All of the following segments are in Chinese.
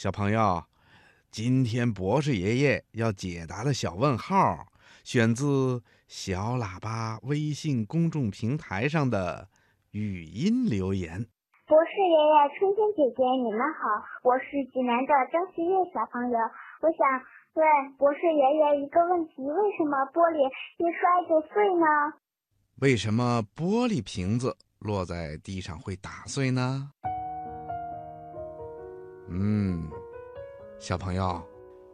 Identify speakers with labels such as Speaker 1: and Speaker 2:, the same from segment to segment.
Speaker 1: 小朋友，今天博士爷爷要解答的小问号，选自小喇叭微信公众平台上的语音留言。
Speaker 2: 博士爷爷、春天姐姐，你们好，我是济南的张希月小朋友，我想问博士爷爷一个问题：为什么玻璃一摔就碎呢？
Speaker 1: 为什么玻璃瓶子落在地上会打碎呢？嗯，小朋友，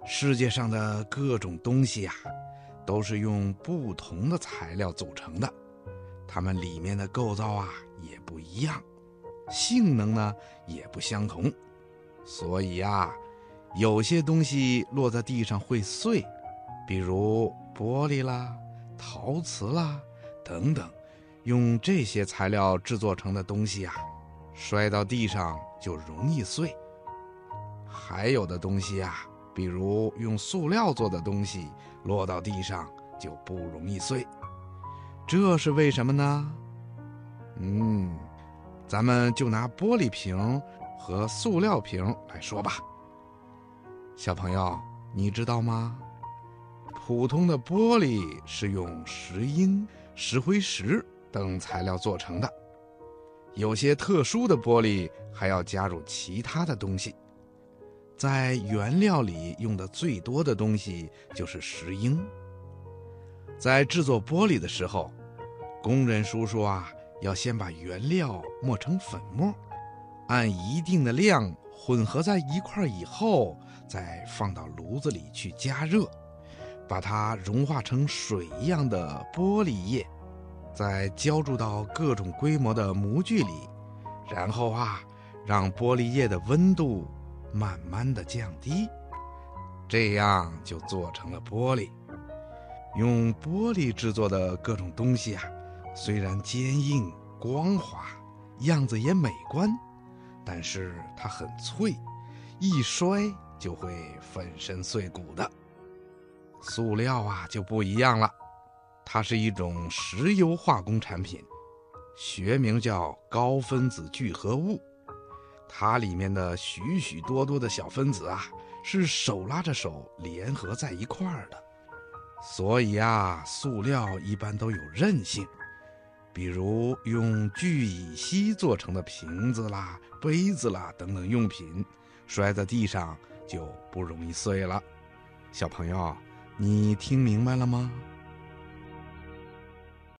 Speaker 1: 世界上的各种东西呀，都是用不同的材料组成的，它们里面的构造啊也不一样，性能呢也不相同，所以呀，有些东西落在地上会碎，比如玻璃啦、陶瓷啦等等，用这些材料制作成的东西啊，摔到地上就容易碎。还有的东西呀，比如用塑料做的东西，落到地上就不容易碎。这是为什么呢？嗯，咱们就拿玻璃瓶和塑料瓶来说吧。小朋友，你知道吗？普通的玻璃是用石英、石灰石等材料做成的，有些特殊的玻璃还要加入其他的东西。在原料里用的最多的东西就是石英。在制作玻璃的时候，工人叔叔啊，要先把原料磨成粉末，按一定的量混合在一块以后，再放到炉子里去加热，把它融化成水一样的玻璃液，再浇注到各种规模的模具里，然后啊，让玻璃液的温度。慢慢的降低，这样就做成了玻璃。用玻璃制作的各种东西啊，虽然坚硬光滑，样子也美观，但是它很脆，一摔就会粉身碎骨的。塑料啊就不一样了，它是一种石油化工产品，学名叫高分子聚合物。它里面的许许多多的小分子啊，是手拉着手联合在一块儿的，所以啊，塑料一般都有韧性。比如用聚乙烯做成的瓶子啦、杯子啦等等用品，摔在地上就不容易碎了。小朋友，你听明白了吗？